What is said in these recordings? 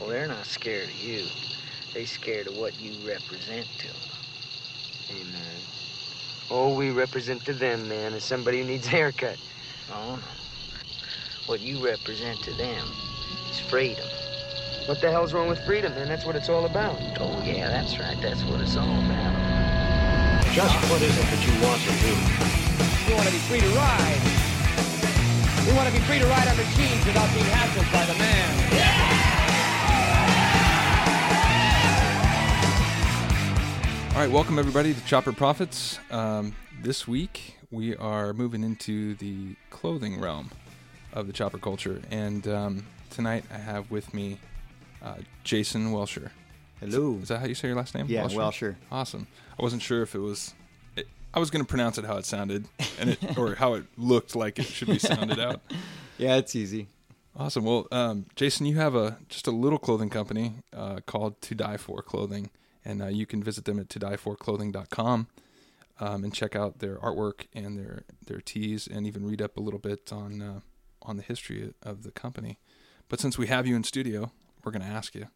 Oh, they're not scared of you. They scared of what you represent to them. Hey, man. All oh, we represent to them, man, is somebody who needs a haircut. Oh, no. What you represent to them is freedom. What the hell's wrong with freedom, man? That's what it's all about. Oh, yeah, that's right. That's what it's all about. Just what is it that you want to do? We want to be free to ride. We want to be free to ride our machines without being hassled by the man. All right, welcome everybody to Chopper Profits. Um, this week we are moving into the clothing realm of the chopper culture, and um, tonight I have with me uh, Jason Welsher. Hello. Is that how you say your last name? Yeah, Welsher. Awesome. I wasn't sure if it was. It, I was going to pronounce it how it sounded, and it, or how it looked like it should be sounded out. Yeah, it's easy. Awesome. Well, um, Jason, you have a just a little clothing company uh, called To Die For Clothing, and uh, you can visit them at todieforclothing.com um, and check out their artwork and their their tees, and even read up a little bit on uh, on the history of the company. But since we have you in studio, we're going to ask you.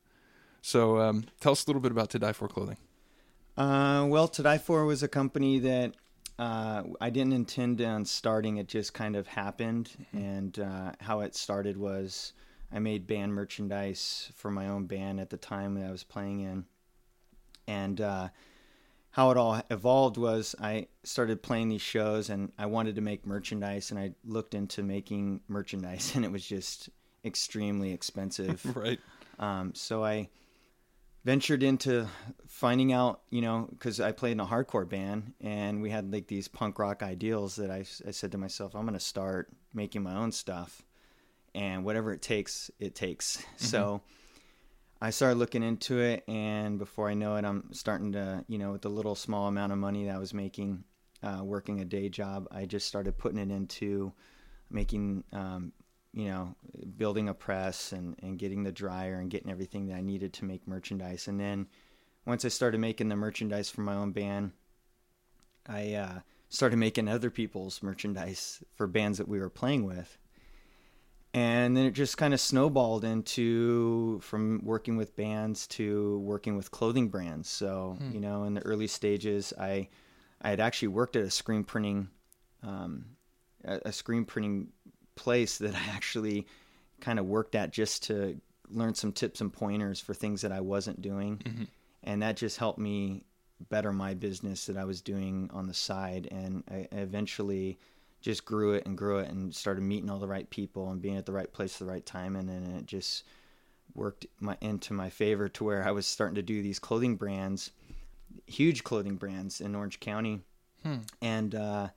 So, um, tell us a little bit about To Die For Clothing. Uh, well, To Die For was a company that uh, I didn't intend on starting. It just kind of happened. And uh, how it started was I made band merchandise for my own band at the time that I was playing in. And uh, how it all evolved was I started playing these shows and I wanted to make merchandise. And I looked into making merchandise, and it was just extremely expensive. Right. Um, so I ventured into finding out, you know, because I played in a hardcore band and we had like these punk rock ideals that I, I said to myself, I'm going to start making my own stuff and whatever it takes, it takes. So I started looking into it and before I know it, I'm starting to, you know, with the little small amount of money that I was making, uh, working a day job, I just started putting it into making, um, you know, building a press and, and getting the dryer and getting everything that I needed to make merchandise. And then once I started making the merchandise for my own band, I uh, started making other people's merchandise for bands that we were playing with. And then it just kind of snowballed into from working with bands to working with clothing brands. So, you know, in the early stages, I I had actually worked at a screen printing um, a, screen printing place that I actually kind of worked at just to learn some tips and pointers for things that I wasn't doing. And that just helped me better my business that I was doing on the side. And I I eventually just grew it and grew it and started meeting all the right people and being at the right place at the right time. And then it just worked my into my favor to where I was starting to do these clothing brands, huge clothing brands in Orange County. And, uh,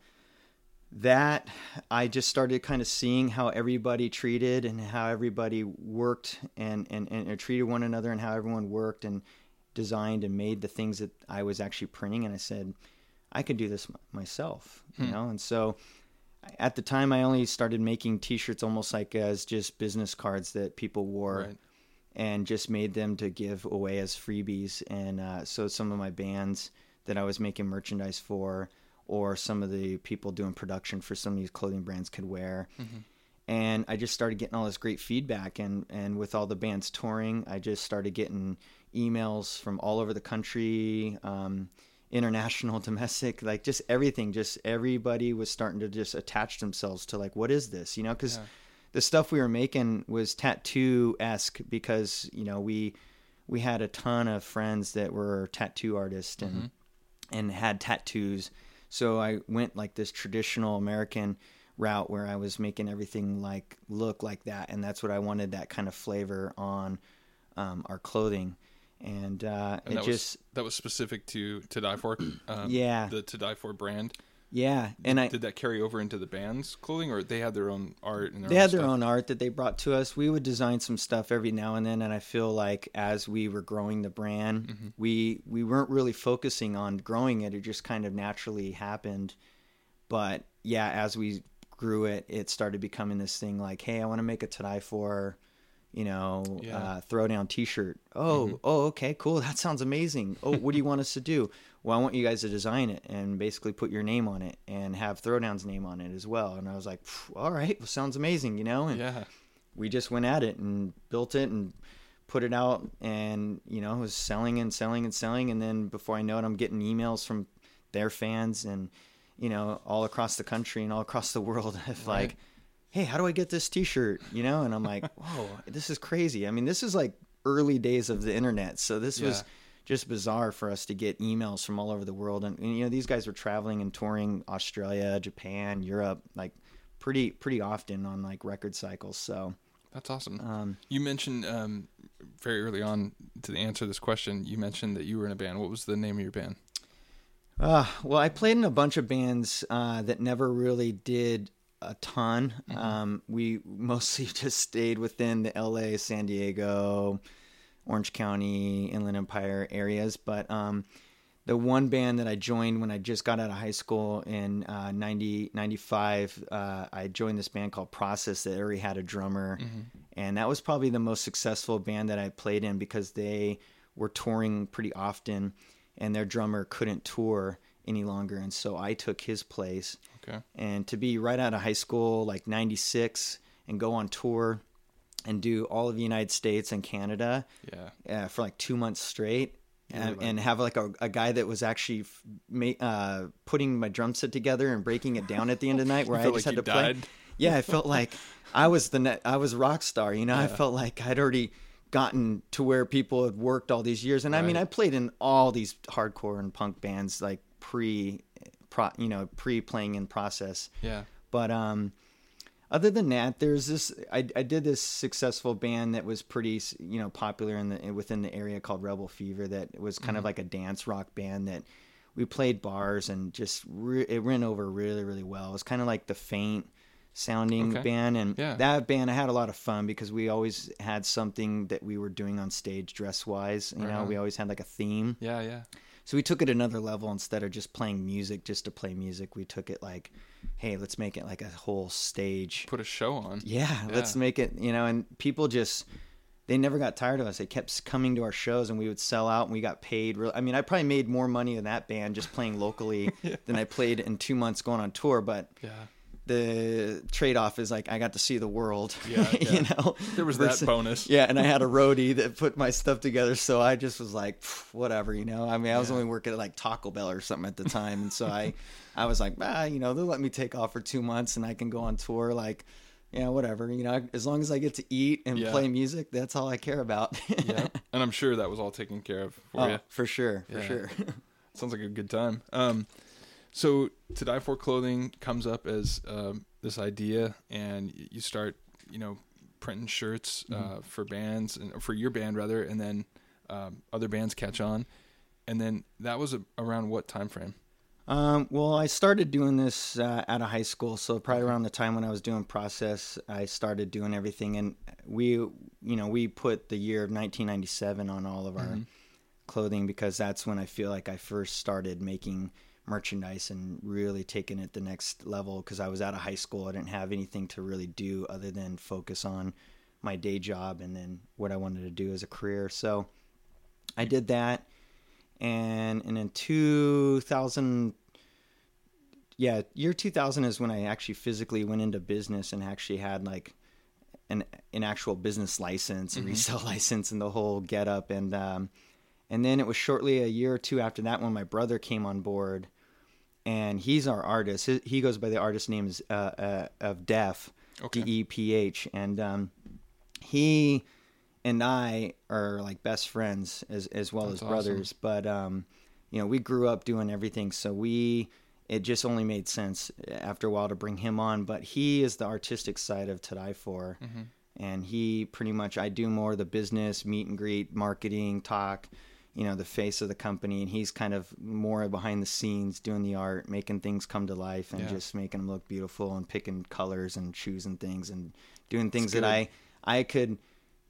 that I just started kind of seeing how everybody treated and how everybody worked and, and, and treated one another and how everyone worked and designed and made the things that I was actually printing. And I said, I could do this myself, you know? And so at the time I only started making t-shirts almost like as just business cards that people wore Right. and just made them to give away as freebies. And uh, so some of my bands that I was making merchandise for, or some of the people doing production for some of these clothing brands could wear. And I just started getting all this great feedback. And, and with all the bands touring, I just started getting emails from all over the country, um, international, domestic, like just everything. Just everybody was starting to just attach themselves to like, what is this? You know, because the stuff we were making was tattoo esque because you know we we had a ton of friends that were tattoo artists and and had tattoos. So I went like this traditional American route where I was making everything like look like that, and that's what I wanted that kind of flavor on um, our clothing. And, uh, And it that just was that was specific to To Die For. Um, Yeah. The To Die For brand. yeah, and I Did that carry over into the band's clothing, or they had their own art and their they own had their stuff? own art that they brought to us. We would design some stuff every now and then, and I feel like as we were growing the brand, Mm-hmm. we we weren't really focusing on growing it. It just kind of naturally happened. But yeah, as we grew it, it started becoming this thing like, hey, I want to make a tie for, you know, Yeah. uh, Throwdown T-shirt. Oh, oh, okay, cool. That sounds amazing. Oh, what do you want us to do? Well, I want you guys to design it and basically put your name on it and have Throwdown's name on it as well. And I was like, all right, well, sounds amazing, you know. And Yeah. we just went at it and built it and put it out, and you know, was selling and selling and selling, and then before I know it, I'm getting emails from their fans and you know all across the country and all across the world of Right. like, hey, how do I get this T-shirt? You know, and I'm like, whoa, this is crazy. I mean, this is like early days of the internet, so this was just bizarre for us to get emails from all over the world. And, and, you know, these guys were traveling and touring Australia, Japan, Europe, like pretty pretty often on like record cycles. So That's awesome. um, you mentioned um, very early on to answer this question. You mentioned that you were in a band. What was the name of your band? Uh, well, I played in a bunch of bands uh, that never really did a ton. Um, we mostly just stayed within the LA, San Diego, Orange County, Inland Empire areas. But um, the one band that I joined when I just got out of high school in uh, 90, 95, uh, I joined this band called Process that already had a drummer. And that was probably the most successful band that I played in because they were touring pretty often and their drummer couldn't tour any longer. And so I took his place. Okay. And to be right out of high school, like 96, and go on tour and do all of the United States and Canada Yeah. uh, for like two months straight, and, and have like a, a guy that was actually f- ma- uh, putting my drum set together and breaking it down at the end of the night, where I just like had to play. Yeah, I felt like I was the net, I was a rock star. You know, I felt like I'd already gotten to where people had worked all these years, and I mean, I played in all these hardcore and punk bands like pre, pro, you know, pre playing in process. Yeah. But um, other than that, there's this. I, I did this successful band that was pretty, you know, popular in the within the area called Rebel Fever. That was kind of Mm-hmm. like a dance rock band that we played bars and just re- it went over really really well. It was kind of like the Faint sounding Okay. band, and Yeah. that band I had a lot of fun because we always had something that we were doing on stage dress wise. You know, Uh-huh. we always had like a theme. Yeah. Yeah. So we took it another level instead of just playing music just to play music. We took it like, hey, let's make it like a whole stage. Put a show on. Yeah, let's make it, you know, and people just they never got tired of us. They kept coming to our shows and we would sell out and we got paid real I mean, I probably made more money in that band just playing locally than I played in 2 months going on tour, but Yeah. The trade-off is like I got to see the world. Yeah, yeah. you know. There was that bonus. Yeah, and I had a roadie that put my stuff together, so I just was like, whatever, you know. I mean, I was only working at like Taco Bell or something at the time, and so I, I was like, ah, you know, they'll let me take off for two months and I can go on tour, like, yeah, whatever, you know, as long as I get to eat and Yeah. play music, that's all I care about. Yeah. and I'm sure that was all taken care of for oh, you. for sure, for Yeah. sure. Sounds like a good time. Um, so to die for clothing comes up as um, this idea, and you start, you know, printing shirts uh, for bands and for your band rather, and then um, other bands catch on, and then that was a, around what time frame? Um, well, I started doing this uh, out of high school, so probably around the time when I was doing process, I started doing everything, and we, you know, we put the year of 1997 on all of our clothing because that's when I feel like I first started making merchandise and really taking it the next level because I was out of high school. I didn't have anything to really do other than focus on my day job and then what I wanted to do as a career. So I did that and and in 2000 yeah year 2000 is when i actually physically went into business and actually had like an an actual business license a resale license and the whole get up and um and then it was shortly a year or two after that when my brother came on board and he's our artist he, goes by the artist name is uh, uh, of Deph Okay. d-e-p-h and um he and I are like best friends as as well That's as brothers. But um, you know, we grew up doing everything, so we it just only made sense after a while to bring him on. But he is the artistic side of To Die For, and he pretty much I do more the business, meet and greet, marketing, talk. You know, the face of the company, and he's kind of more behind the scenes, doing the art, making things come to life, and Yeah. just making them look beautiful, and picking colors and choosing things, and doing things that. I I could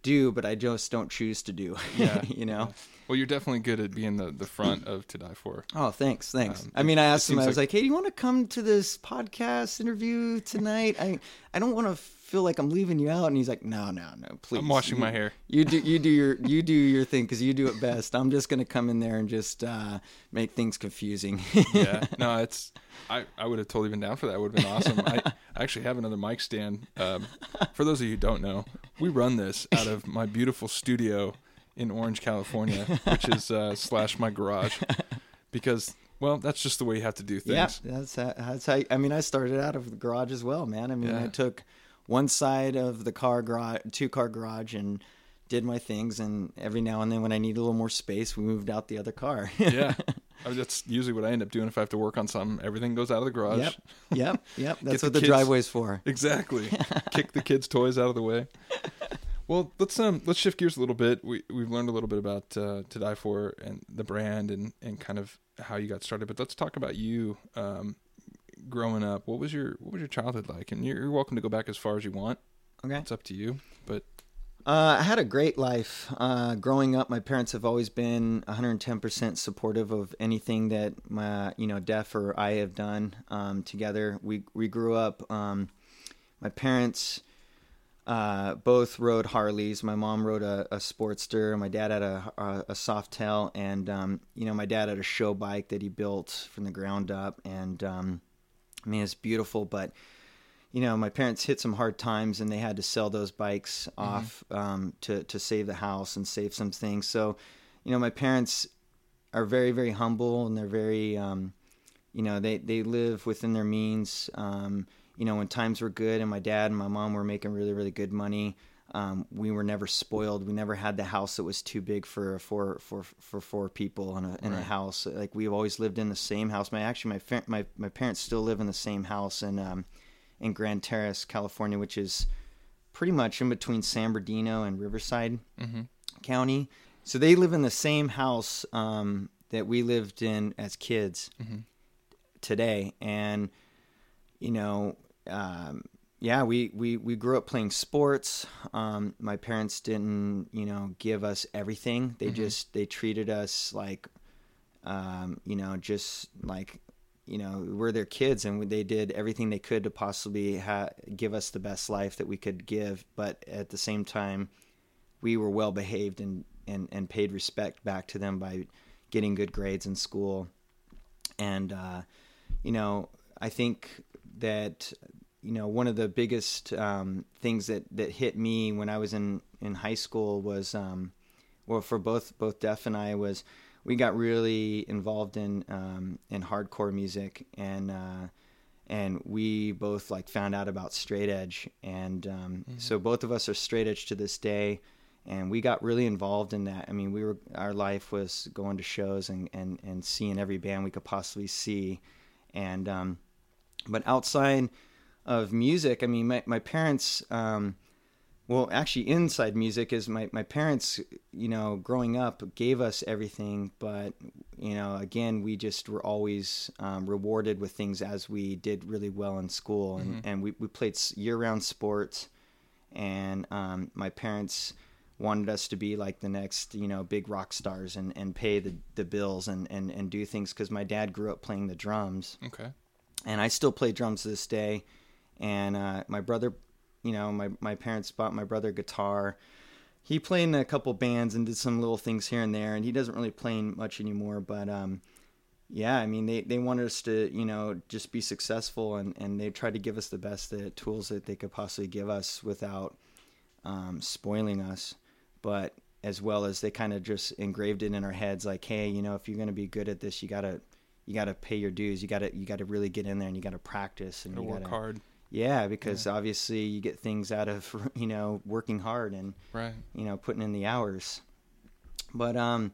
do, but I just don't choose to do. Yeah. you know. Well, you're definitely good at being the, the front of To Die For. Oh, thanks, thanks. Um, I mean, I asked him. I was like- like, "Hey, do you want to come to this podcast interview tonight?" I I don't want to feel like I'm leaving you out." And he's like, "No, no, no, please. I'm washing You- my hair. You do you do your you do your thing because you do it best. I'm just gonna come in there and just uh, make things confusing." yeah, no, it's I, I would have totally been down for that. Would have been awesome. I, I actually have another mic stand. Um, for those of you who don't know, we run this out of my beautiful studio in Orange, California, which is uh, slash my garage, because well, that's just the way you have to do things. Yeah, that's how, that's how. I mean, I started out of the garage as well, man. I mean, Yeah. I took one side of the car garage, two car garage, and did my things. And every now and then, when I need a little more space, we moved out the other car. Yeah, I mean, that's usually what I end up doing if I have to work on something. Everything goes out of the garage. yep, yep, yep. That's the what the kids- driveway's for. Exactly. Kick the kids' toys out of the way. Well, let's um let's shift gears a little bit. We we've learned a little bit about uh, to die for and the brand and and kind of how you got started. But let's talk about you um growing up. What was your what was your childhood like? And you're, you're welcome to go back as far as you want. Okay. It's up to you. But Uh, I had a great life. Uh, growing up, my parents have always been 110% supportive of anything that my, you know, Deph or I have done um, together. We we grew up. Um, my parents uh, both rode Harleys. My mom rode a, a Sportster. My dad had a a, a Softail, and um, you know, my dad had a show bike that he built from the ground up. And um, I mean, it's beautiful, but you know, my parents hit some hard times and they had to sell those bikes off um, to to save the house and save some things. So, you know, my parents are very very humble and they're very, um, you know, they they live within their means. Um, you know, when times were good and my dad and my mom were making really really good money. Um, we were never spoiled. We never had the house that was too big for for for for four people in a in a house. Like we've always lived in the same house. My actually my my my parents still live in the same house and um, in Grand Terrace, California, which is pretty much in between San Bernardino and Riverside County. So they live in the same house um, that we lived in as kids today, and you know, um, yeah, we, we we grew up playing sports. Um, my parents didn't, you know, give us everything. They just they treated us like, um, you know, just like you know we're their kids and they did everything they could to possibly ha- give us the best life that we could give but at the same time we were well behaved and, and, and paid respect back to them by getting good grades in school and uh, you know i think that you know one of the biggest um, things that, that hit me when i was in, in high school was um, well for both both Deph and I was we got really involved in um, in hardcore music and uh, and we both like found out about straight edge and um, so both of us are straight edge to this day and we got really involved in that. I mean we were our life was going to shows and and, and seeing every band we could possibly see and um, but outside of music I mean my, my parents um, well actually inside music is my, my parents you know growing up gave us everything but you know again we just were always um, rewarded with things as we did really well in school and, and we, we played year-round sports and um, my parents wanted us to be like the next you know big rock stars and, and pay the, the bills and, and, and do things because my dad grew up playing the drums okay. and I still play drums to this day. And uh, my brother, you know, my my parents bought my brother a guitar. He played in a couple bands and did some little things here and there, and he doesn't really play much anymore. But um, yeah, I mean, they, they wanted us to, you know, just be successful, and, and they tried to give us the best uh, tools that they could possibly give us without um, spoiling us. But as well as they kind of just engraved it in our heads, like, hey, you know, if you're going to be good at this, you gotta you gotta pay your dues. You gotta you gotta really get in there and you gotta practice and Gotta you work hard. Yeah, because obviously you get things out of you know working hard and Right. you know putting in the hours. But um,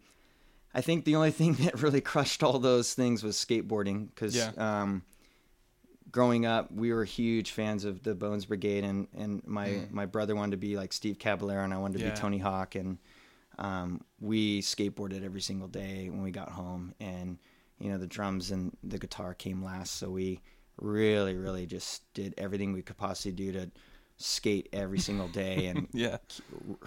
I think the only thing that really crushed all those things was skateboarding because Yeah. um, growing up we were huge fans of the Bones Brigade and and my my brother wanted to be like Steve Caballero and I wanted to Mm. Yeah. be Tony Hawk and um, we skateboarded every single day when we got home and you know the drums and the guitar came last so we really really just did everything we could possibly do to skate every single day and Yeah.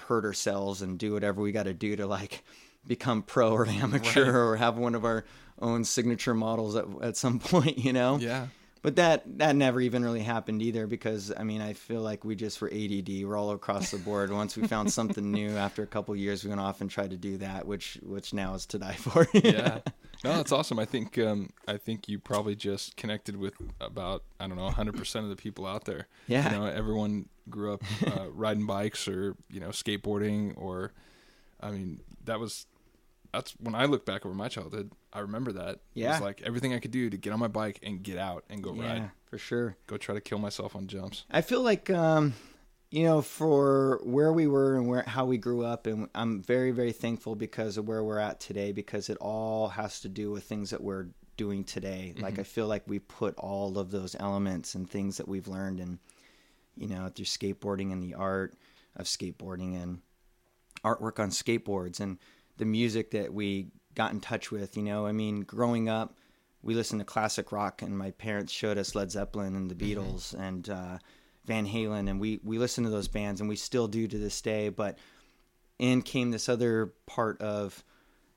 hurt ourselves and do whatever we got to do to like become pro or amateur or have one of our own signature models at, at some point you know Yeah. but that that never even really happened either because I mean I feel like we just were ADD. We're all across the board. Once we found something new after a couple years, we went off and tried to do that, which which now is to die for. yeah. No, that's awesome. I think um, I think you probably just connected with about I don't know 100 percent of the people out there. Yeah. You know, everyone grew up uh, riding bikes or you know skateboarding or, I mean, that was that's when I look back over my childhood. I remember that. It Yeah. was like everything I could do to get on my bike and get out and go yeah, ride, for sure. go try to kill myself on jumps. I feel like um, you know for where we were and where how we grew up, and I'm very very thankful because of where we're at today because it all has to do with things that we're doing today. Like I feel like we put all of those elements and things that we've learned and you know through skateboarding and the art of skateboarding and artwork on skateboards and the music that we got in touch with. You know, I mean, growing up, we listened to classic rock, and my parents showed us Led Zeppelin and the Beatles and uh, Van Halen, and we we listened to those bands, and we still do to this day. But in came this other part of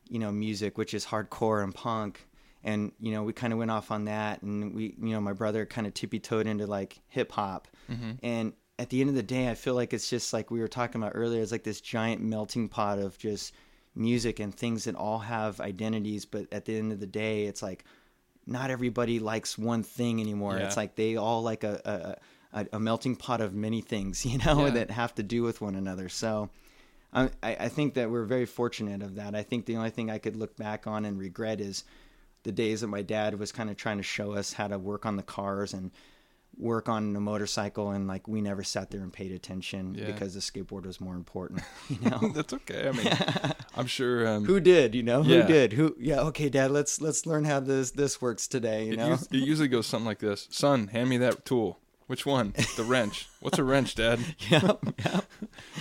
you know music, which is hardcore and punk. And you know we kind of went off on that, and we you know my brother kind of tippy toed into like hip hop, mm-hmm. and at the end of the day, I feel like it's just like we were talking about earlier. It's like this giant melting pot of just music and things that all have identities, but at the end of the day, it's like not everybody likes one thing anymore. Yeah. It's like they all like a a, a, a melting pot of many things, you know, Yeah. that have to do with one another. So. I, I I think that we're very fortunate of that. I think the only thing I could look back on and regret is the days that my dad was kind of trying to show us how to work on the cars and work on a motorcycle and like we never sat there and paid attention Yeah. because the skateboard was more important you know That's okay. I mean, I'm sure. Um, who did you know Yeah. who did who yeah okay dad let's let's learn how this this works today you know it usually goes something like this: "Son, hand me that tool." Which one? The wrench. What's a wrench, Dad? yeah, yeah.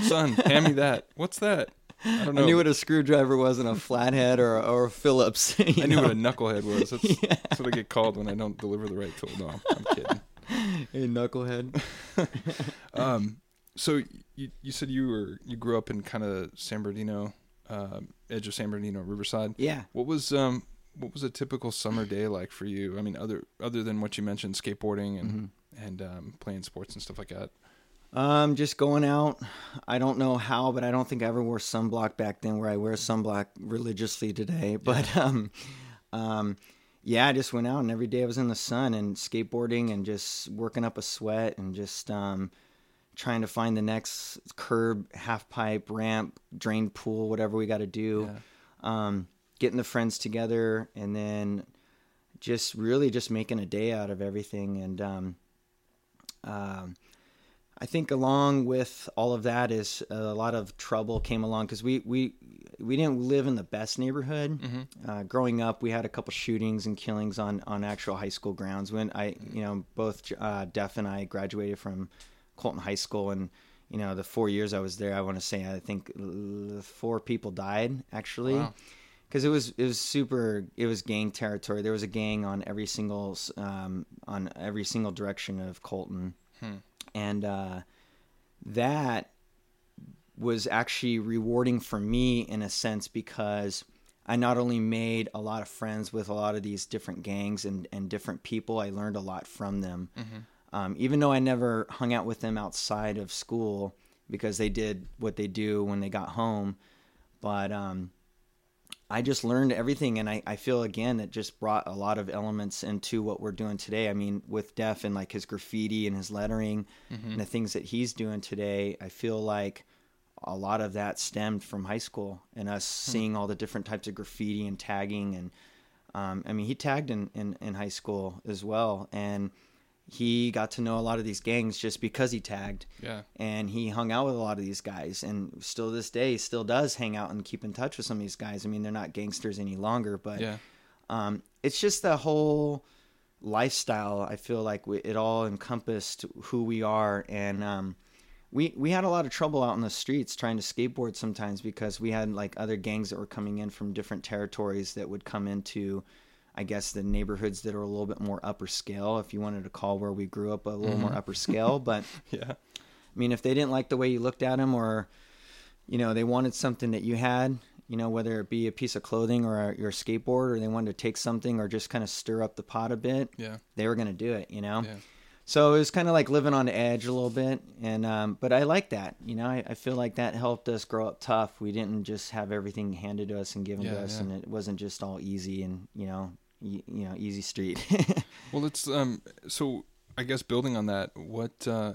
Son, hand me that. What's that? I don't know. I knew what a screwdriver was and a flathead or or a Phillips I knew know? what a knucklehead was. That's, that's what I get called when I don't deliver the right tool. No, I'm, kidding. a knucklehead Um, so you you said you were you grew up in kind of San Bernardino, um, edge of San Bernardino, Riverside. yeah What was um what was a typical summer day like for you? I mean, other other than what you mentioned, skateboarding and Mm-hmm. And um, playing sports and stuff like that. Um, just going out. I don't know how, but I don't think I ever wore sunblock back then where I wear sunblock religiously today. But um, um, yeah, I just went out and every day I was in the sun and skateboarding and just working up a sweat and just um, trying to find the next curb, half pipe, ramp, drain pool, whatever we got to do. Um, getting the friends together and then just really just making a day out of everything and um, um, I think along with all of that is a lot of trouble came along because we, we we didn't live in the best neighborhood. Uh, growing up, we had a couple shootings and killings on on actual high school grounds. When I, you know, both uh, Deph and I graduated from Colton High School, and you know, the four years I was there, I want to say I think uh, four people died actually Wow. Because it was it was super it was gang territory there was a gang on every single um, on every single direction of Colton and uh, that was actually rewarding for me in a sense because I not only made a lot of friends with a lot of these different gangs and, and different people, I learned a lot from them. Um, even though I never hung out with them outside of school because they did what they do when they got home. But um, I just learned everything, and I, I feel again it just brought a lot of elements into what we're doing today. I mean, with Deph and like his graffiti and his lettering and the things that he's doing today, I feel like a lot of that stemmed from high school and us seeing all the different types of graffiti and tagging. And um, I mean, he tagged in, in, in high school as well, and he got to know a lot of these gangs just because he tagged Yeah. and he hung out with a lot of these guys and still this day still does hang out and keep in touch with some of these guys i mean they're not gangsters any longer but Yeah. um, it's just the whole lifestyle i feel like we, it all encompassed who we are and um, we we had a lot of trouble out in the streets trying to skateboard sometimes because we had like other gangs that were coming in from different territories that would come into I guess the neighborhoods that are a little bit more upper scale, if you wanted to call where we grew up a little more upper scale. But Yeah. I mean, if they didn't like the way you looked at them, or you know, they wanted something that you had, you know, whether it be a piece of clothing or a, your skateboard, or they wanted to take something or just kind of stir up the pot a bit, Yeah. they were going to do it, you know? Yeah. So it was kind of like living on the edge a little bit. And, um, but I like that, you know, I, I feel like that helped us grow up tough. We didn't just have everything handed to us and given to us, yeah. and it wasn't just all easy and, you know, y- you know, easy street. Well, it's um. So I guess building on that, what uh,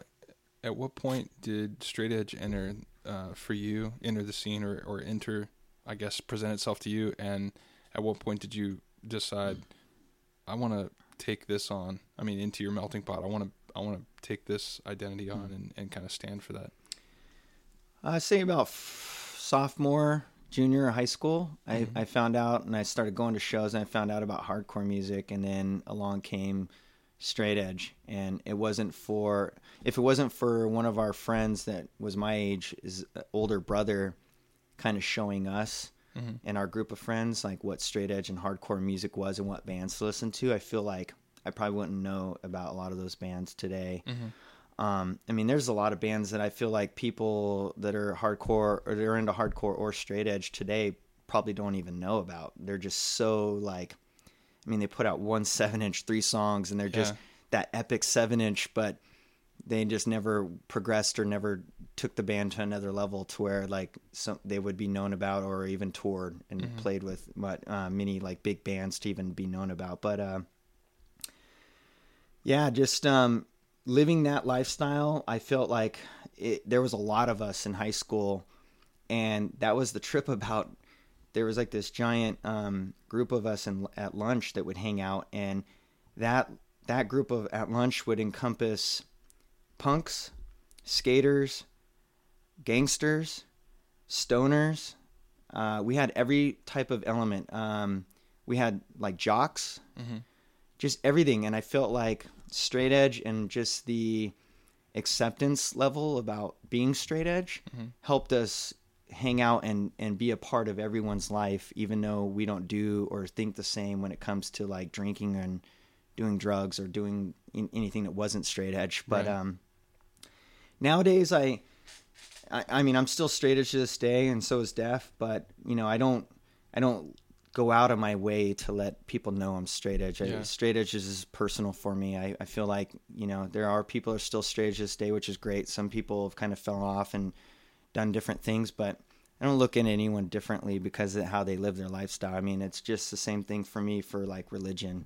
at what point did straight edge enter uh, for you? Enter the scene or or enter, I guess, present itself to you, and at what point did you decide I want to take this on? I mean, into your melting pot. I want to I want to take this identity on and, and kind of stand for that. I say about f- sophomore, junior high school. I, mm-hmm. I found out and I started going to shows and I found out about hardcore music and then along came straight edge. And it wasn't for if it wasn't for one of our friends that was my age is older brother kind of showing us mm-hmm. and our group of friends like what straight edge and hardcore music was and what bands to listen to i feel like i probably wouldn't know about a lot of those bands today mm-hmm. Um, I mean, there's a lot of bands that I feel like people that are hardcore or they're into hardcore or straight edge today probably don't even know about. They're just so like, I mean, they put out one seven inch, three songs, and they're just that epic seven inch, but they just never progressed or never took the band to another level to where like some they would be known about or even toured and played with what uh, many like big bands to even be known about. But uh, yeah, just um, living that lifestyle, I felt like it, there was a lot of us in high school, and that was the trip about. There was like this giant um, group of us in, at lunch that would hang out, and that that group of at lunch would encompass punks, skaters, gangsters, stoners. Uh, we had every type of element. Um, we had like jocks, just everything. And I felt like straight edge and just the acceptance level about being straight edge helped us hang out and, and be a part of everyone's life, even though we don't do or think the same when it comes to like drinking and doing drugs or doing in, anything that wasn't straight edge. But Right. um, nowadays, I, I, I mean, I'm still straight edge to this day, and so is Deph. But you know, I don't, I don't go out of my way to let people know I'm straight edge. I, straight edge is personal for me. I, I feel like you know there are people who are still straight edge this day, which is great. Some people have kind of fell off and done different things, but I don't look at anyone differently because of how they live their lifestyle. I mean, it's just the same thing for me for like religion.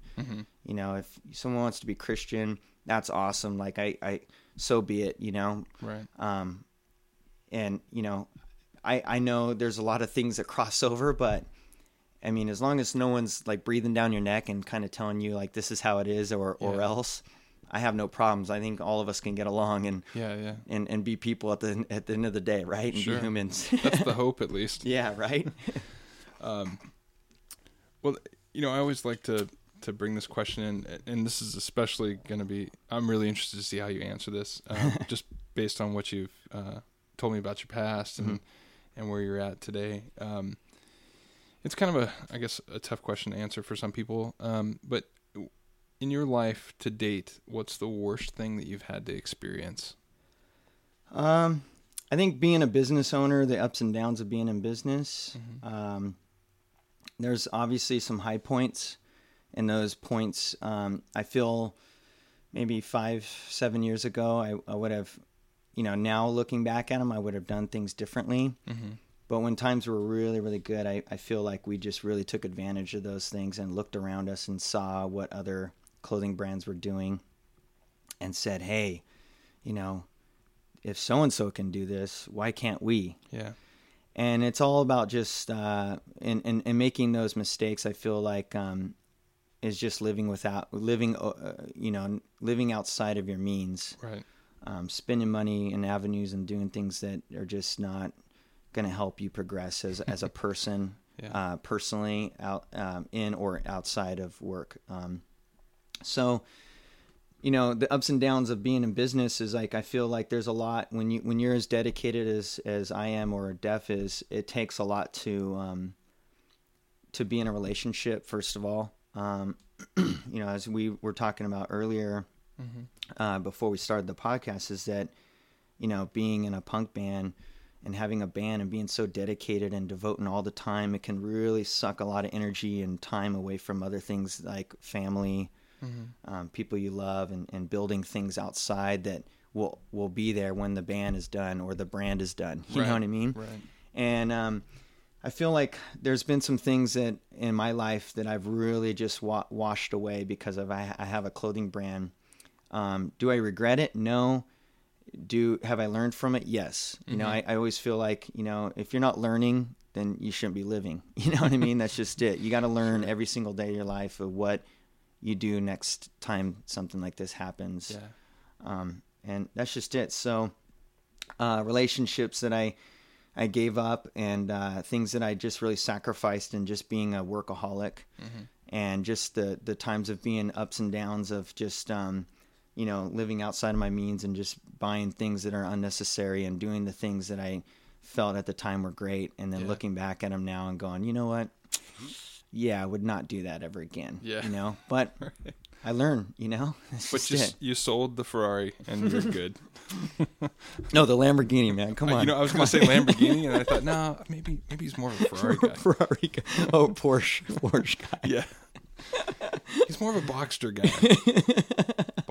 You know, if someone wants to be Christian, that's awesome. Like I, I, so be it. You know, Right. um, and you know, I I know there's a lot of things that cross over, but I mean, as long as no one's like breathing down your neck and kind of telling you like this is how it is or or Yeah. else, I have no problems. I think all of us can get along and Yeah. Yeah. and and be people at the at the end of the day, right? And Sure. be humans. That's the hope, at least. yeah, right. um, Well, you know, I always like to to bring this question in, and this is especially going to be. I'm really interested to see how you answer this, um, just based on what you've uh, told me about your past and and where you're at today. Um, it's kind of a, I guess, a tough question to answer for some people. Um, but in your life to date, what's the worst thing that you've had to experience? Um, I think being a business owner, the ups and downs of being in business. Um, there's obviously some high points, and those points, um, I feel maybe five, seven years ago, I, I would have, you know, now looking back at them, I would have done things differently. But when times were really, really good, I, I feel like we just really took advantage of those things and looked around us and saw what other clothing brands were doing and said, hey, you know, if so and so can do this, why can't we? Yeah. And it's all about just uh, in, in, in making those mistakes. I feel like um, is just living without living, uh, you know, living outside of your means, Right. um, spending money in avenues and doing things that are just not going to help you progress as as a person, Yeah. uh, personally, out um, in or outside of work. Um, so you know the ups and downs of being in business is like I feel like there's a lot when you when you're as dedicated as as I am or Deph is it takes a lot to um to be in a relationship first of all um you know as we were talking about earlier uh before we started the podcast is that you know being in a punk band and having a band and being so dedicated and devoting all the time, it can really suck a lot of energy and time away from other things like family, um, people you love, and, and building things outside that will will be there when the band is done or the brand is done. You Right, know what I mean? right. And um, I feel like there's been some things that in my life that I've really just wa- washed away because of I, I have a clothing brand. Um, do I regret it? No. Do have I learned from it? Yes. You know, I, I always feel like you know if you're not learning, then you shouldn't be living. You know what I mean? That's just it. You got to learn every single day of your life of what you do next time something like this happens Yeah. um, and that's just it. So, uh, relationships that I I gave up, and uh, things that I just really sacrificed, and just being a workaholic, and just the the times of being ups and downs of just um, you know living outside of my means and just buying things that are unnecessary and doing the things that I felt at the time were great, and then Yeah. looking back at them now and going, you know what? Yeah, I would not do that ever again. Yeah. you know, but. I learned, you know. That's But just you, you sold the Ferrari and you're good. No, the Lamborghini, man. Come on. you know, I was going to say Lamborghini, and I thought, no, maybe maybe he's more of a Ferrari guy. Ferrari. guy. Oh, Porsche. Porsche guy. Yeah. He's more of a Boxster guy.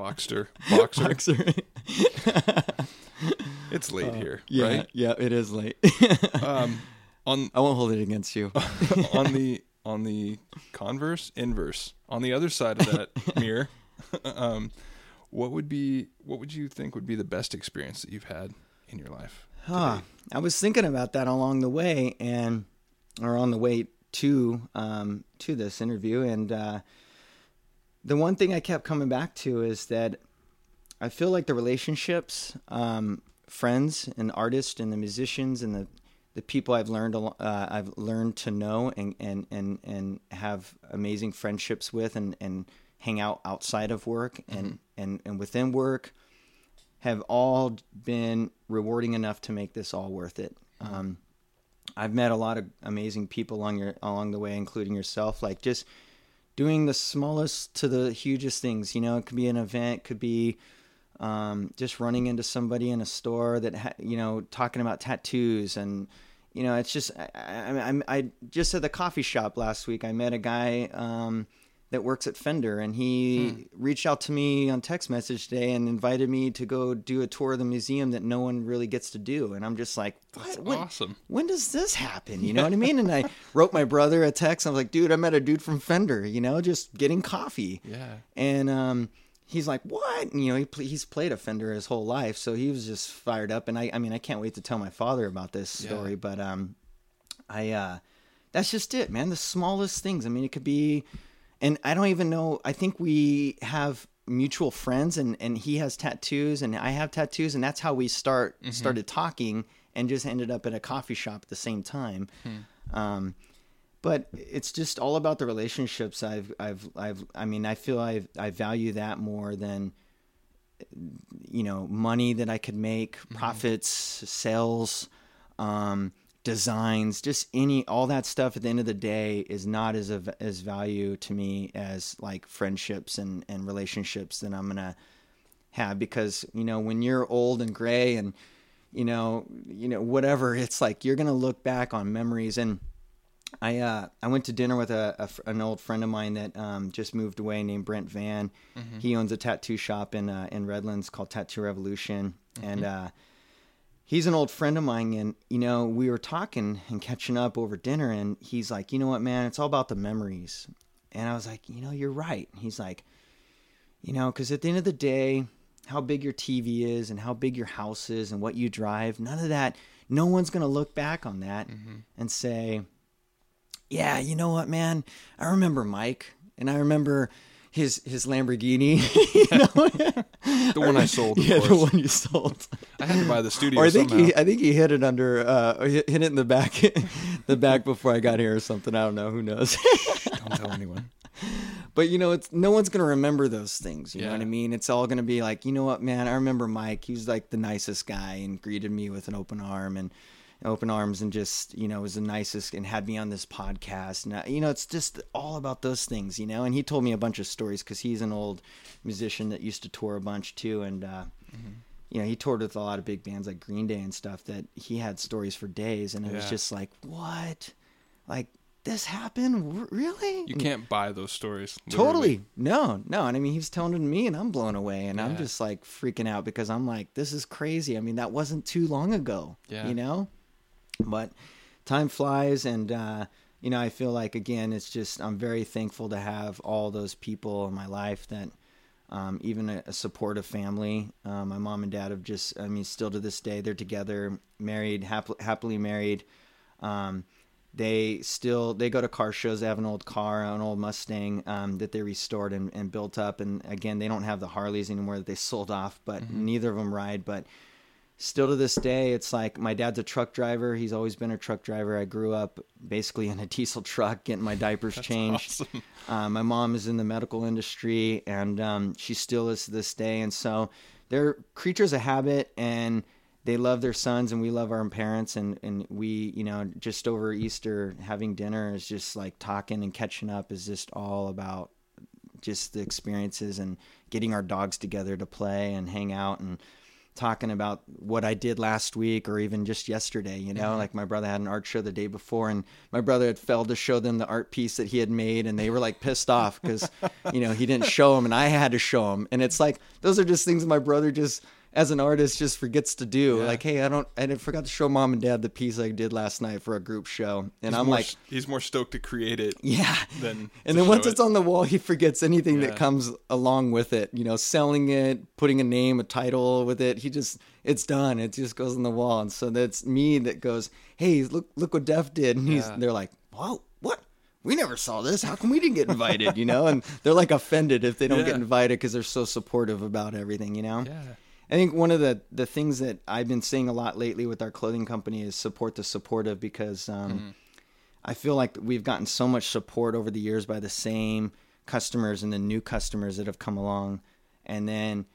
Boxster. Boxer. Boxer. It's late here, Yeah, right? yeah, it is late. Um, on I won't hold it against you. on the on the converse inverse on the other side of that mirror, um, what would be what would you think would be the best experience that you've had in your life? Huh. I was thinking about that along the way, and or on the way to um, to this interview, and uh, the one thing I kept coming back to is that I feel like the relationships, um, friends and artists and the musicians and the the people I've learned uh, I've learned to know and and and and have amazing friendships with and and hang out outside of work and and and within work have all been rewarding enough to make this all worth it. Um, I've met a lot of amazing people along your along the way, including yourself. Like just doing the smallest to the hugest things. You know, it could be an event, could be um, just running into somebody in a store that ha- you know talking about tattoos and you know it's just I, I, I, I just at the coffee shop last week I met a guy um, that works at Fender and he reached out to me on text message today and invited me to go do a tour of the museum that no one really gets to do and I'm just like what? That's When- awesome. when does this happen? You know what I mean? And I wrote my brother a text. I was like, dude, I met a dude from Fender, you know, just getting coffee. Yeah. And um, he's like, what? And, you know, he he's played a Fender his whole life. So he was just fired up. And I, I mean, I can't wait to tell my father about this Yeah. story. But um, I, uh, that's just it, man. The smallest things. I mean, it could be, and I don't even know. I think we have mutual friends, and and he has tattoos, and I have tattoos, and that's how we start started talking, and just ended up at a coffee shop at the same time. Um, but it's just all about the relationships. I've I've I've. I mean, I feel I I value that more than you know money that I could make, profits, sales. Um, designs, just any all that stuff at the end of the day is not as of as value to me as like friendships and and relationships that I'm gonna have because you know when you're old and gray and you know you know whatever it's like you're gonna look back on memories. And I uh, I went to dinner with a, a an old friend of mine that um, just moved away named Brent Van. He owns a tattoo shop in uh, in Redlands called Tattoo Revolution, and uh, he's an old friend of mine. And you know, we were talking and catching up over dinner, and he's like, "You know what, man? It's all about the memories." And I was like, "You know, you're right." He's like, "You know, because at the end of the day, how big your TV is and how big your house is and what you drive, none of that. No one's gonna look back on that mm-hmm. and say." yeah, you know what, man? I remember Mike, and I remember his his Lamborghini. know? The one I sold, yeah, the one you sold. I had to buy the studio or I think somehow. he, I think he hit it under, uh, hit, it in the back, the back before I got here or something. I don't know. Who knows? Don't tell anyone. but you know, it's no one's gonna remember those things. You know what I mean? It's all gonna be like, you know what, man? I remember Mike. He was like the nicest guy and greeted me with an open arm and open arms and just you know was the nicest and had me on this podcast. And I, you know, it's just all about those things. You know, and he told me a bunch of stories because he's an old musician that used to tour a bunch too. And uh, you know, he toured with a lot of big bands like Green Day and stuff that he had stories for days, and it was just like, what, like this happened, really? You can't buy those stories. literally. Totally. No, no. And I mean, he's telling it to me, and I'm blown away. And I'm just like freaking out because I'm like, this is crazy. I mean, that wasn't too long ago, Yeah. you know? But time flies. And, uh, you know, I feel like, again, it's just, I'm very thankful to have all those people in my life that, um, even a, a supportive family. Uh, my mom and dad have just, I mean, still to this day, they're together, married, hap- happily married. Um, they still they go to car shows. They have an old car, an old Mustang um, that they restored and, and built up. And again, they don't have the Harleys anymore that they sold off, but neither of them ride. But still to this day, it's like my dad's a truck driver. He's always been a truck driver. I grew up basically in a diesel truck, getting my diapers changed. awesome. Uh, my mom is in the medical industry, and um, she still is to this day. And so they're creatures of habit, and they love their sons, and we love our parents. And, and we, you know, just over Easter, having dinner is just like talking and catching up is just all about just the experiences and getting our dogs together to play and hang out and talking about what I did last week or even just yesterday, you know, mm-hmm. like my brother had an art show the day before and my brother had failed to show them the art piece that he had made and they were like pissed off because, you know, he didn't show them and I had to show them. And it's like, those are just things my brother just, as an artist, just forgets to do. Yeah. Like, hey, I don't, I forgot to show mom and dad the piece I did last night for a group show. And He's I'm more, like, he's more stoked to create it. yeah. Than and then once show it's on the wall, he forgets anything Yeah. that comes along with it. You know, selling it, putting a name, a title with it. He just, it's done. It just goes on the wall. And so that's me that goes, hey, look, look what Deph did. And he's, Yeah. they're like, whoa, what? We never saw this. How come we didn't get invited? You know, and they're like offended if they don't get invited because they're so supportive about everything. You know. Yeah. I think one of the the things that I've been seeing a lot lately with our clothing company is support the supportive because um, mm-hmm. I feel like we've gotten so much support over the years by the same customers and the new customers that have come along, and then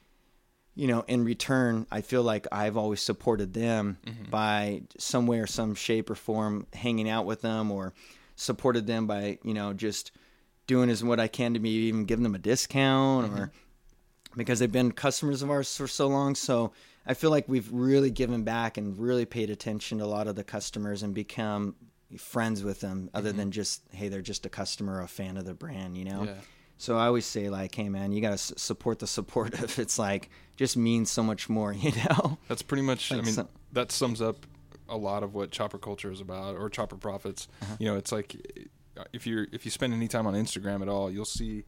you know in return I feel like I've always supported them mm-hmm. by some way or some shape or form hanging out with them or supported them by you know just doing as what I can to maybe even giving them a discount mm-hmm. or because they've been customers of ours for so long. So I feel like we've really given back and really paid attention to a lot of the customers and become friends with them other than just, hey, they're just a customer or a fan of the brand, you know? Yeah. So I always say like, hey man, you got to s- support the supportive. It's like just means so much more, you know? That's pretty much. I mean, some- that sums up a lot of what chopper culture is about, or chopper profits. Uh-huh. You know, it's like if you're if you spend any time on Instagram at all, you'll see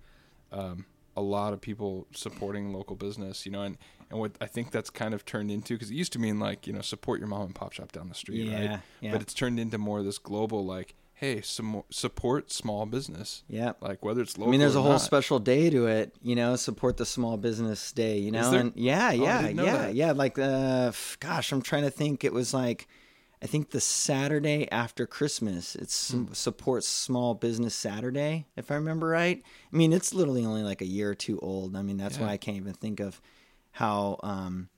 um, a lot of people supporting local business. You know, and and what I think that's kind of turned into because it used to mean like you know support your mom and pop shop down the street, Yeah, right? yeah. But it's turned into more of this global like, hey, some support small business. Yeah. Like whether it's local. I mean, there's a whole not. special day to it, you know, support the small business day, you know, and yeah, Oh, yeah, yeah, yeah. Like, uh, gosh, I'm trying to think. It was like, I think the Saturday after Christmas. It's Hmm. some support small business Saturday, if I remember right. I mean, it's literally only like a year or two old. I mean, that's Yeah. why I can't even think of how, um,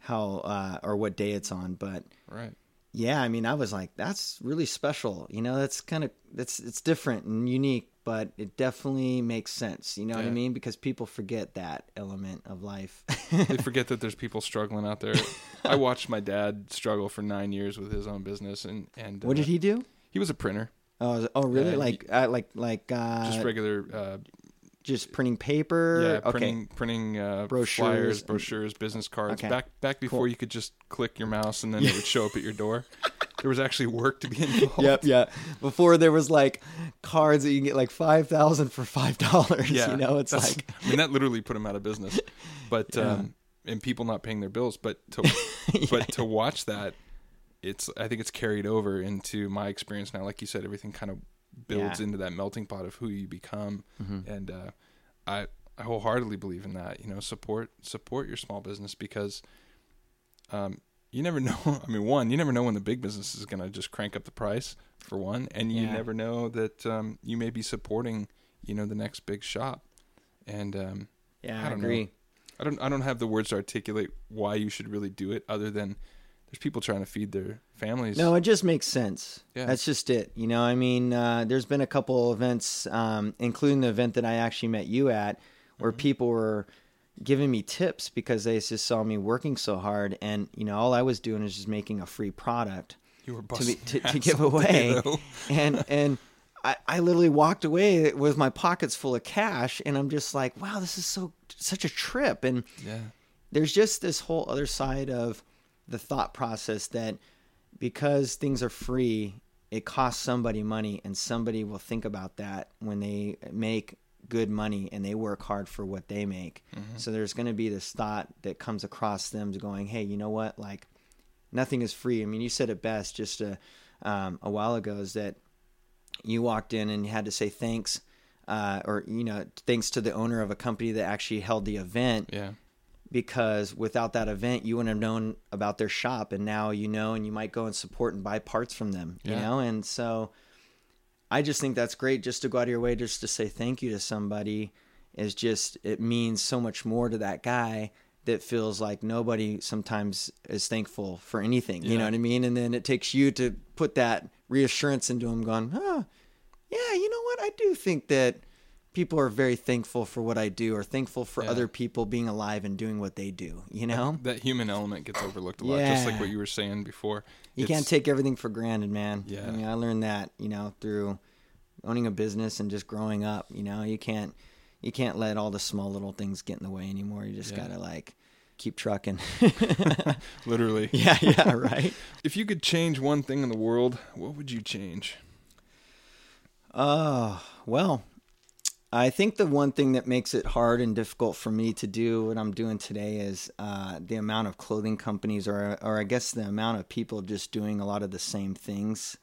how uh, or what day it's on, but Right. yeah, I mean, I was like, that's really special. You know, that's kind of that's it's different and unique, but it definitely makes sense. You know what I mean? Because people forget that element of life. they forget that there's people struggling out there. I watched my dad struggle for nine years with his own business, and and what uh, did he do? He was a printer, Oh, oh, really? Yeah, he- like, uh, like, like, uh, just regular, uh, just printing paper. yeah, okay. printing printing uh, Brochures flyers, brochures, business cards. Okay. Back back before Cool. you could just click your mouse and then it would show up at your door. There was actually work to be involved. Yep, yeah. Before there was like cards that you can get like five thousand for five dollars. Yeah, you know, it's like I mean that literally put them out of business. But um, and people not paying their bills. But to but to watch that, it's I think it's carried over into my experience now. Like you said, everything kind of builds Yeah. Mm-hmm. into that melting pot of who you become, and uh, I I wholeheartedly believe in that. You know, support support your small business because. Um, you never know. I mean, one, you never know when the big business is going to just crank up the price for one, and you Yeah. never know that um, you may be supporting, you know, the next big shop. And um, yeah, I I, don't know. agree. I don't, I don't have the words to articulate why you should really do it, other than there's people trying to feed their families. No, it just makes sense. Yeah. That's just it. You know, I mean, uh, there's been a couple of events, um, including the event that I actually met you at, where Mm-hmm. people were, giving me tips because they just saw me working so hard, and you know, all I was doing is just making a free product You were to, be, to, to give day, away, and and I, I literally walked away with my pockets full of cash, and I'm just like, wow, this is so such a trip, and Yeah. there's just this whole other side of the thought process that because things are free, it costs somebody money, and somebody will think about that when they make good money and they work hard for what they make. So there's going to be this thought that comes across them going, hey, you know what? Like, nothing is free. I mean, you said it best just a, um, a while ago is that you walked in and you had to say thanks. Uh, or you know, thanks to the owner of a company that actually held the event Yeah. because without that event you wouldn't have known about their shop and now you know and you might go and support and buy parts from them you know and so i just think that's great just to go out of your way just to say thank you to somebody. Is just it means so much more to that guy that feels like nobody sometimes is thankful for anything you know what i mean? And then it takes you to put that reassurance into him going oh yeah you know what? I do think that people are very thankful for what I do or thankful for Yeah. other people being alive and doing what they do, you know? That human element gets overlooked a lot, just like what you were saying before. You It's- can't take everything for granted, man. Yeah. I mean, I learned that, you know, through owning a business and just growing up, you know, you can't you can't let all the small little things get in the way anymore. You just Yeah. got to like keep trucking. literally. yeah, yeah, right. If you could change one thing in the world, what would you change? Oh, well, I think the one thing that makes it hard and difficult for me to do what I'm doing today is uh, the amount of clothing companies, or or I guess the amount of people just doing a lot of the same things.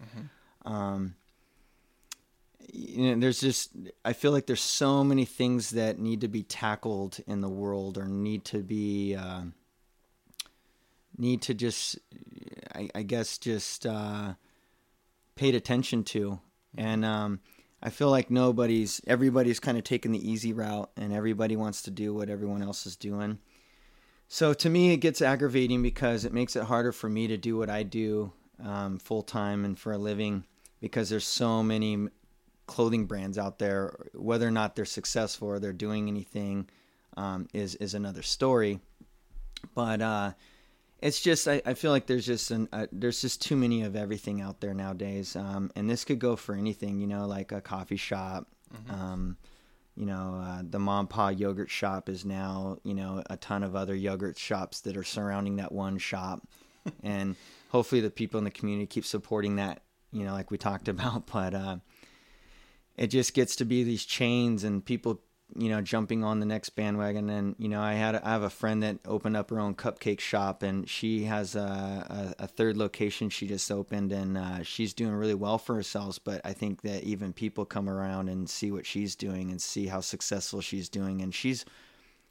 Um, you know, there's just I feel like there's so many things that need to be tackled in the world, or need to be uh, need to just, I, I guess, just uh, paid attention to, and um, I feel like nobody's everybody's kind of taking the easy route, and everybody wants to do what everyone else is doing. So to me, it gets aggravating because it makes it harder for me to do what I do um, full time and for a living because there's so many clothing brands out there. Whether or not they're successful or they're doing anything um, is is another story. But uh, it's just I, I feel like there's just an uh, there's just too many of everything out there nowadays, um, and this could go for anything. You know, like a coffee shop. Um, you know, uh, the mom pa yogurt shop is now you know a ton of other yogurt shops that are surrounding that one shop, and hopefully the people in the community keep supporting that. You know, like we talked about, but uh, it just gets to be these chains and people you know jumping on the next bandwagon. And you know i had i have a friend that opened up her own cupcake shop and she has a, a, a third location she just opened and uh, she's doing really well for herself. But i think that even people come around and see what she's doing and see how successful she's doing. And she's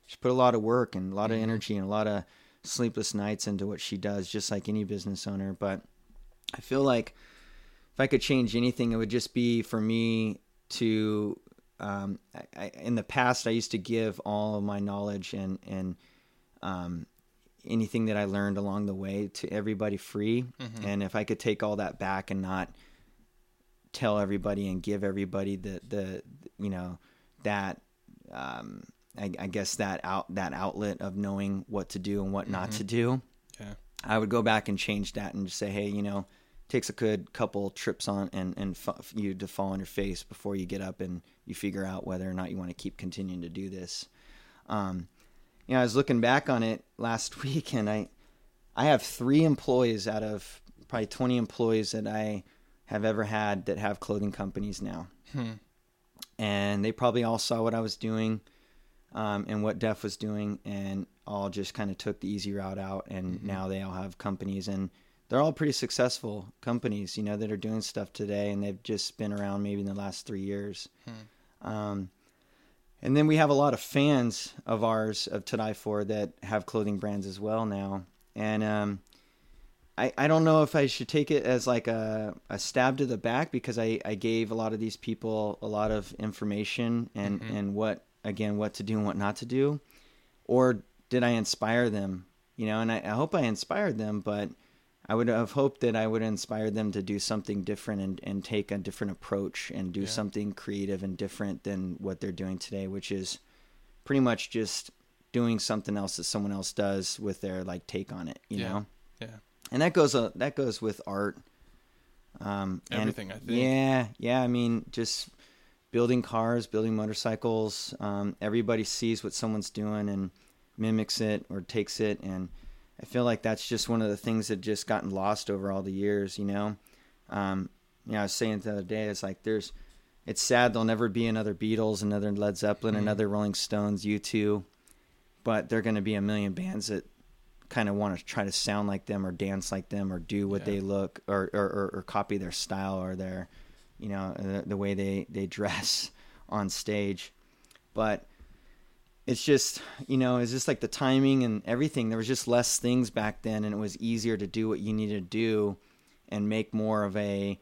she's put a lot of work and a lot of energy and a lot of sleepless nights into what she does just like any business owner. But i feel like if I could change anything, it would just be for me to. Um, I, in the past, I used to give all of my knowledge and and um, anything that I learned along the way to everybody free. And if I could take all that back and not tell everybody and give everybody the the you know that um, I, I guess that out that outlet of knowing what to do and what not to do. Yeah. I would go back and change that and just say, hey, you know, takes a good couple trips on and and f- you to fall on your face before you get up and you figure out whether or not you want to keep continuing to do this. Um, you know, I was looking back on it last week, and I I have three employees out of probably twenty employees that I have ever had that have clothing companies now, and they probably all saw what I was doing. Um, and what Deph was doing, and all just kind of took the easy route out, and now they all have companies, and they're all pretty successful companies, you know, that are doing stuff today, and they've just been around maybe in the last three years. Um, and then we have a lot of fans of ours of To Die For that have clothing brands as well now, and um, I I don't know if I should take it as like a, a stab to the back because I, I gave a lot of these people a lot of information and and what again what to do and what not to do, or did I inspire them? You know, and I, I hope I inspired them, but I would have hoped that I would inspire them to do something different and, and take a different approach and do something creative and different than what they're doing today, which is pretty much just doing something else that someone else does with their like take on it. You Yeah. know, Yeah. and that goes uh, that goes with art. Um, and- Everything, I think. Yeah, yeah. I mean, just building cars, building motorcycles. Um, everybody sees what someone's doing and mimics it or takes it, and I feel like that's just one of the things that just gotten lost over all the years. You know, um, you know, I was saying the other day, it's like there's, it's sad there'll never be another Beatles, another Led Zeppelin, Mhm. another Rolling Stones, U two, but there are going to be a million bands that kind of want to try to sound like them or dance like them or do what Yeah. they look or, or, or, or copy their style or their you know the, the way they, they dress on stage but it's just you know it's just like the timing and everything there was just less things back then and it was easier to do what you needed to do and make more of a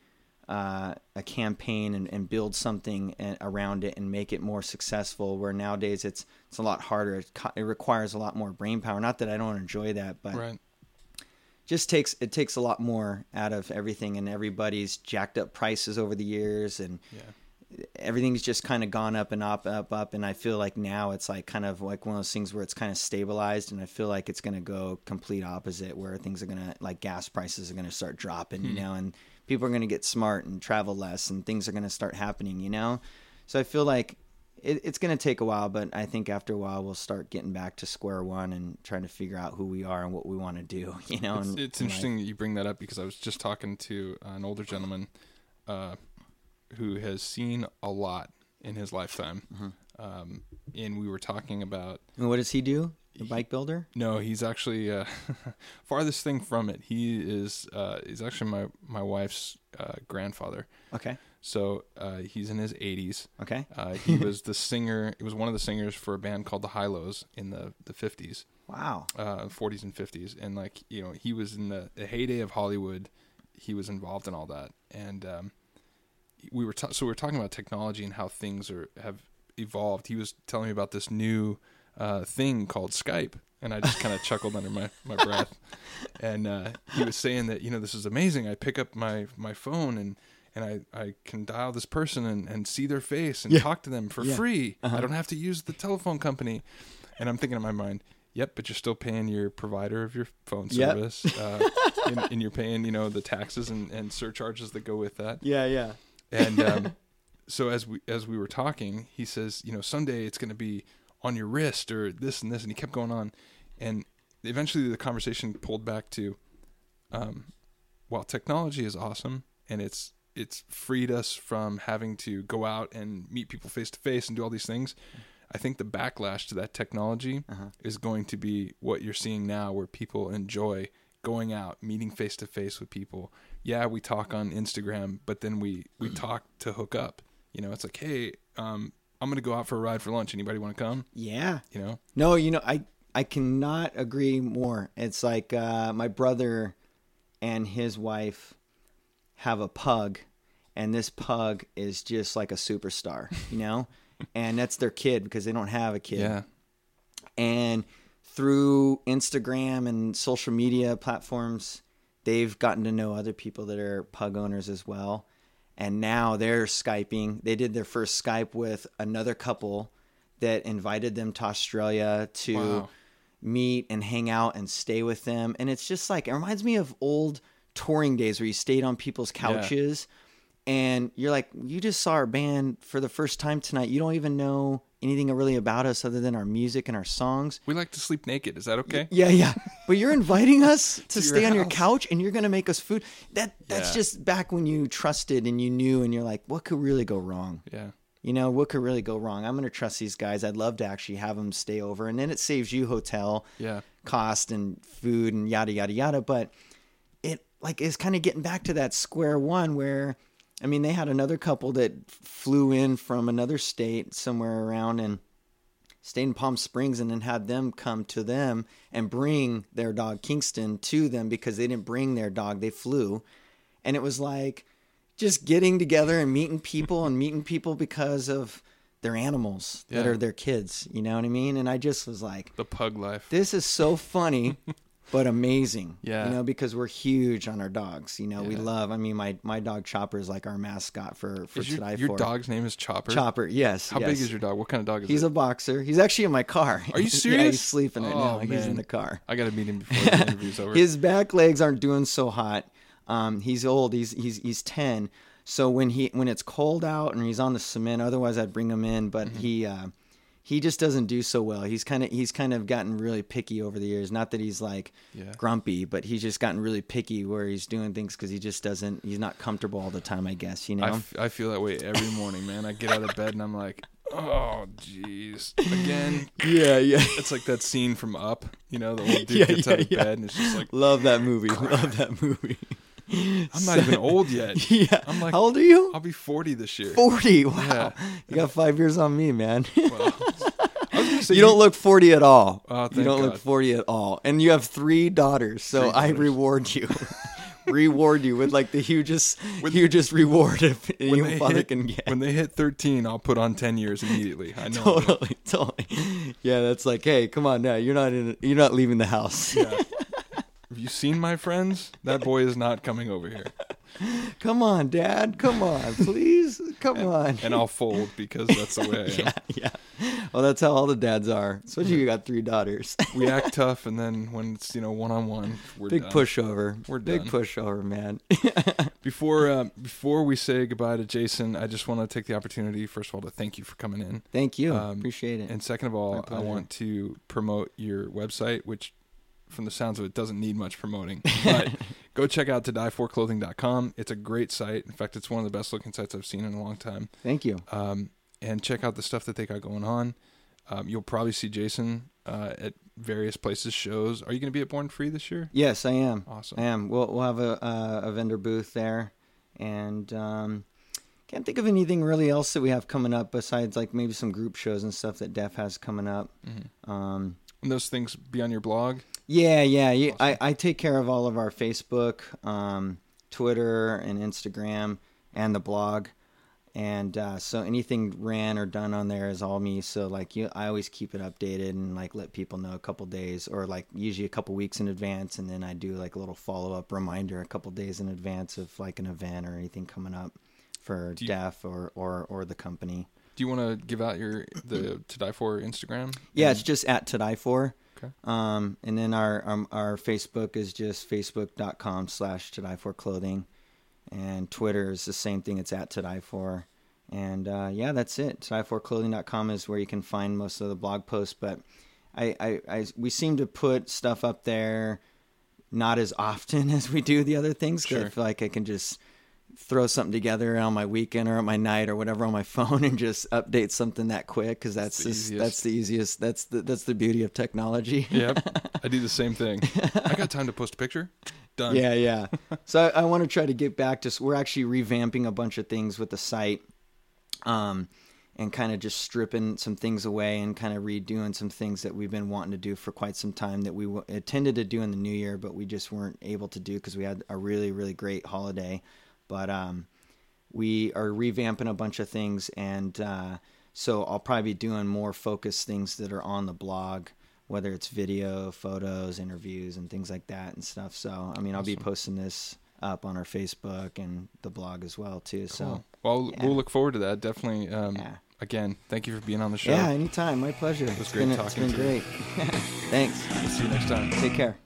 uh, a campaign and, and build something around it and make it more successful. Where nowadays it's it's a lot harder. It, co- it requires a lot more brain power. Not that I don't enjoy that, but Right. just takes it takes a lot more out of everything. And everybody's jacked up prices over the years, and Yeah. Everything's just kind of gone up and up, up, up. And I feel like now it's like kind of like one of those things where it's kind of stabilized, and I feel like it's going to go complete opposite, where things are going to like gas prices are going to start dropping, you know, and people are going to get smart and travel less, and things are going to start happening, you know. So I feel like it, it's going to take a while, but I think after a while we'll start getting back to square one and trying to figure out who we are and what we want to do, you know. It's, and- it's and, like, interesting that you bring that up because I was just talking to an older gentleman uh, who has seen a lot in his lifetime. Mm-hmm. Um, and we were talking about And what does he do? The bike builder? no, he's actually uh, farthest thing from it. He is uh, he's actually my my wife's uh, grandfather. Okay. So uh, he's in his 80s. Okay. Uh, he was the singer. He was one of the singers for a band called the Hi-Lo's in the the 50s. Wow. uh, 40s and 50s, and like you know, he was in the, the heyday of Hollywood. He was involved in all that, and um, we were ta- so we were talking about technology and how things are have evolved. He was telling me about this new uh, thing called Skype, and I just kind of chuckled under my my breath. And uh, he was saying that you know this is amazing. I pick up my my phone and. And I, I can dial this person and, and see their face and Yeah. talk to them for Yeah. free. Uh-huh. I don't have to use the telephone company. And I'm thinking in my mind, yep, but you're still paying your provider of your phone Yep. service, uh, and, and you're paying, you know, the taxes and, and surcharges that go with that. Yeah, yeah. And um, so as we as we were talking, he says, you know, someday it's going to be on your wrist or this and this, and he kept going on, and eventually the conversation pulled back to, um, while technology is awesome and it's it's freed us from having to go out and meet people face to face and do all these things. I think the backlash to that technology Uh-huh. is going to be what you're seeing now, where people enjoy going out, meeting face to face with people. Yeah, we talk on Instagram, but then we we talk to hook up. You know, it's like, hey, um, I'm gonna go out for a ride for lunch. Anybody want to come? Yeah. You know, No, you know, I I cannot agree more. It's like uh, my brother and his wife have a pug, and this pug is just like a superstar, you know, and that's their kid because they don't have a kid. yeah, and through Instagram and social media platforms, they've gotten to know other people that are pug owners as well. And now they're Skyping. They did their first Skype with another couple that invited them to Australia to Wow. meet and hang out and stay with them. And it's just like, it reminds me of old touring days where you stayed on people's couches and you're like, you just saw our band for the first time tonight. You don't even know anything really about us other than our music and our songs. we like to sleep naked. Is that okay? Yeah, yeah. But you're inviting us to, To your stay on your couch and you're going to make us food. That that's Yeah. just back when you trusted and you knew and you're like, what could really go wrong? Yeah, You know, what could really go wrong? I'm going to trust these guys. I'd love to actually have them stay over and then it saves you hotel yeah, cost and food and yada yada yada, but it like is kind of getting back to that square one where I mean, they had another couple that flew in from another state somewhere around and stayed in Palm Springs and then had them come to them and bring their dog Kingston to them because they didn't bring their dog, they flew. And it was like just getting together and meeting people and meeting people because of their animals that Yeah. are their kids, you know what I mean? And I just was like, the pug life. this is so funny but amazing. Yeah. You know, because we're huge on our dogs. You know, we love. I mean, my my dog Chopper is like our mascot for for Is your, today your for. dog's name is Chopper. Chopper, yes. How yes. big is your dog? What kind of dog is he? He's it? a boxer. He's actually in my car. Are you serious? yeah, he's sleeping right Oh, now. He's in the car. I got to meet him before the interview's over. His back legs aren't doing so hot. Um, he's old. He's he's he's ten. So when he when it's cold out and he's on the cement, otherwise I'd bring him in. But Mm-hmm. he uh, he just doesn't do so well. He's kind of he's kind of gotten really picky over the years. Not that he's like Yeah. grumpy, but he's just gotten really picky where he's doing things because he just doesn't. He's not comfortable all the time. I guess you know. I, f- I feel that way every morning, man. I get out of bed and I'm like, oh, jeez. Again. yeah, yeah. It's like that scene from Up, you know, the old dude Yeah, gets yeah, out of bed and it's just like, Love that movie. Love that movie. I'm not even old yet. Yeah. I'm like, How old are you? I'll be 40 this year. 40. Wow. Yeah. You got five years on me, man. Well, I was gonna say you don't look 40 at all. Oh, you don't look 40 at all. And you have three daughters, so Three I reward you. reward you with like the hugest hugest reward if when any they father hit- can get. When they hit 13, I'll put on 10 years immediately. I know. totally, totally. Yeah, that's like, hey, come on now. You're not in you're not leaving the house. Yeah. Have you seen my friends? That boy is not coming over here. come on, dad. Come on, please. Come on. And I'll fold because that's the way I am. yeah, yeah. Well, that's how all the dads are. Especially you got three daughters. We act tough, and then when it's you know one on one, we're Big done. pushover. We're Big done. pushover, man. Before uh, before we say goodbye to Jason, I just want to take the opportunity, first of all, to thank you for coming in, Thank you. Um, Appreciate it. and second of all, I want to promote your website, which, from the sounds of it, doesn't need much promoting. But go check out to dieforclothing.com. It's a great site. In fact, it's one of the best looking sites I've seen in a long time. Thank you. um, and check out the stuff that they got going on. Um, you'll probably see Jason uh, at various places, shows. Are you going to be at Born Free this year? Yes, I am. Awesome. I am. We'll we'll have a uh, a vendor booth there, and um, can't think of anything really else that we have coming up besides like maybe some group shows and stuff that Deph has coming up. Mm-hmm. Um, And those things be on your blog. Yeah, yeah, yeah. I, I take care of all of our Facebook, um, Twitter, and Instagram, and the blog. And uh, so anything ran or done on there is all me. So like you, I always keep it updated and like let people know a couple days or like usually a couple weeks in advance, and then I do like a little follow up reminder a couple days in advance of like an event or anything coming up for you- Deph or or or the company. Do you want to give out your the To Die For Instagram? Yeah, it's just at to die for. Okay. Um, and then our um, our Facebook is just facebook.com slash to die for clothing. And Twitter is the same thing. It's at to die for. And uh, yeah, that's it. To die for clothing.com is where you can find most of the blog posts. But I, I, I we seem to put stuff up there not as often as we do the other things. 'cause I Sure. feel like I can just throw something together on my weekend or on my night or whatever on my phone and just update something that quick because that's the just, easiest. that's the easiest. That's the that's the beauty of technology. Yep. I do the same thing. I got time to post a picture. Done. yeah, yeah. So I, I want to try to get back to. We're actually revamping a bunch of things with the site, um, and kind of just stripping some things away and kind of redoing some things that we've been wanting to do for quite some time that we w- intended to do in the new year, but we just weren't able to do because we had a really really great holiday. But um, we are revamping a bunch of things, and uh, so I'll probably be doing more focused things that are on the blog, whether it's video, photos, interviews, and things like that and stuff. So I mean, I'll be posting this up on our Facebook and the blog as well too. Cool. So well, yeah. we'll look forward to that. Definitely. Um, Yeah. Again, thank you for being on the show. yeah, anytime, my pleasure. It was it's great been, talking It's been to you. great. Thanks. We'll see you next time. Take care.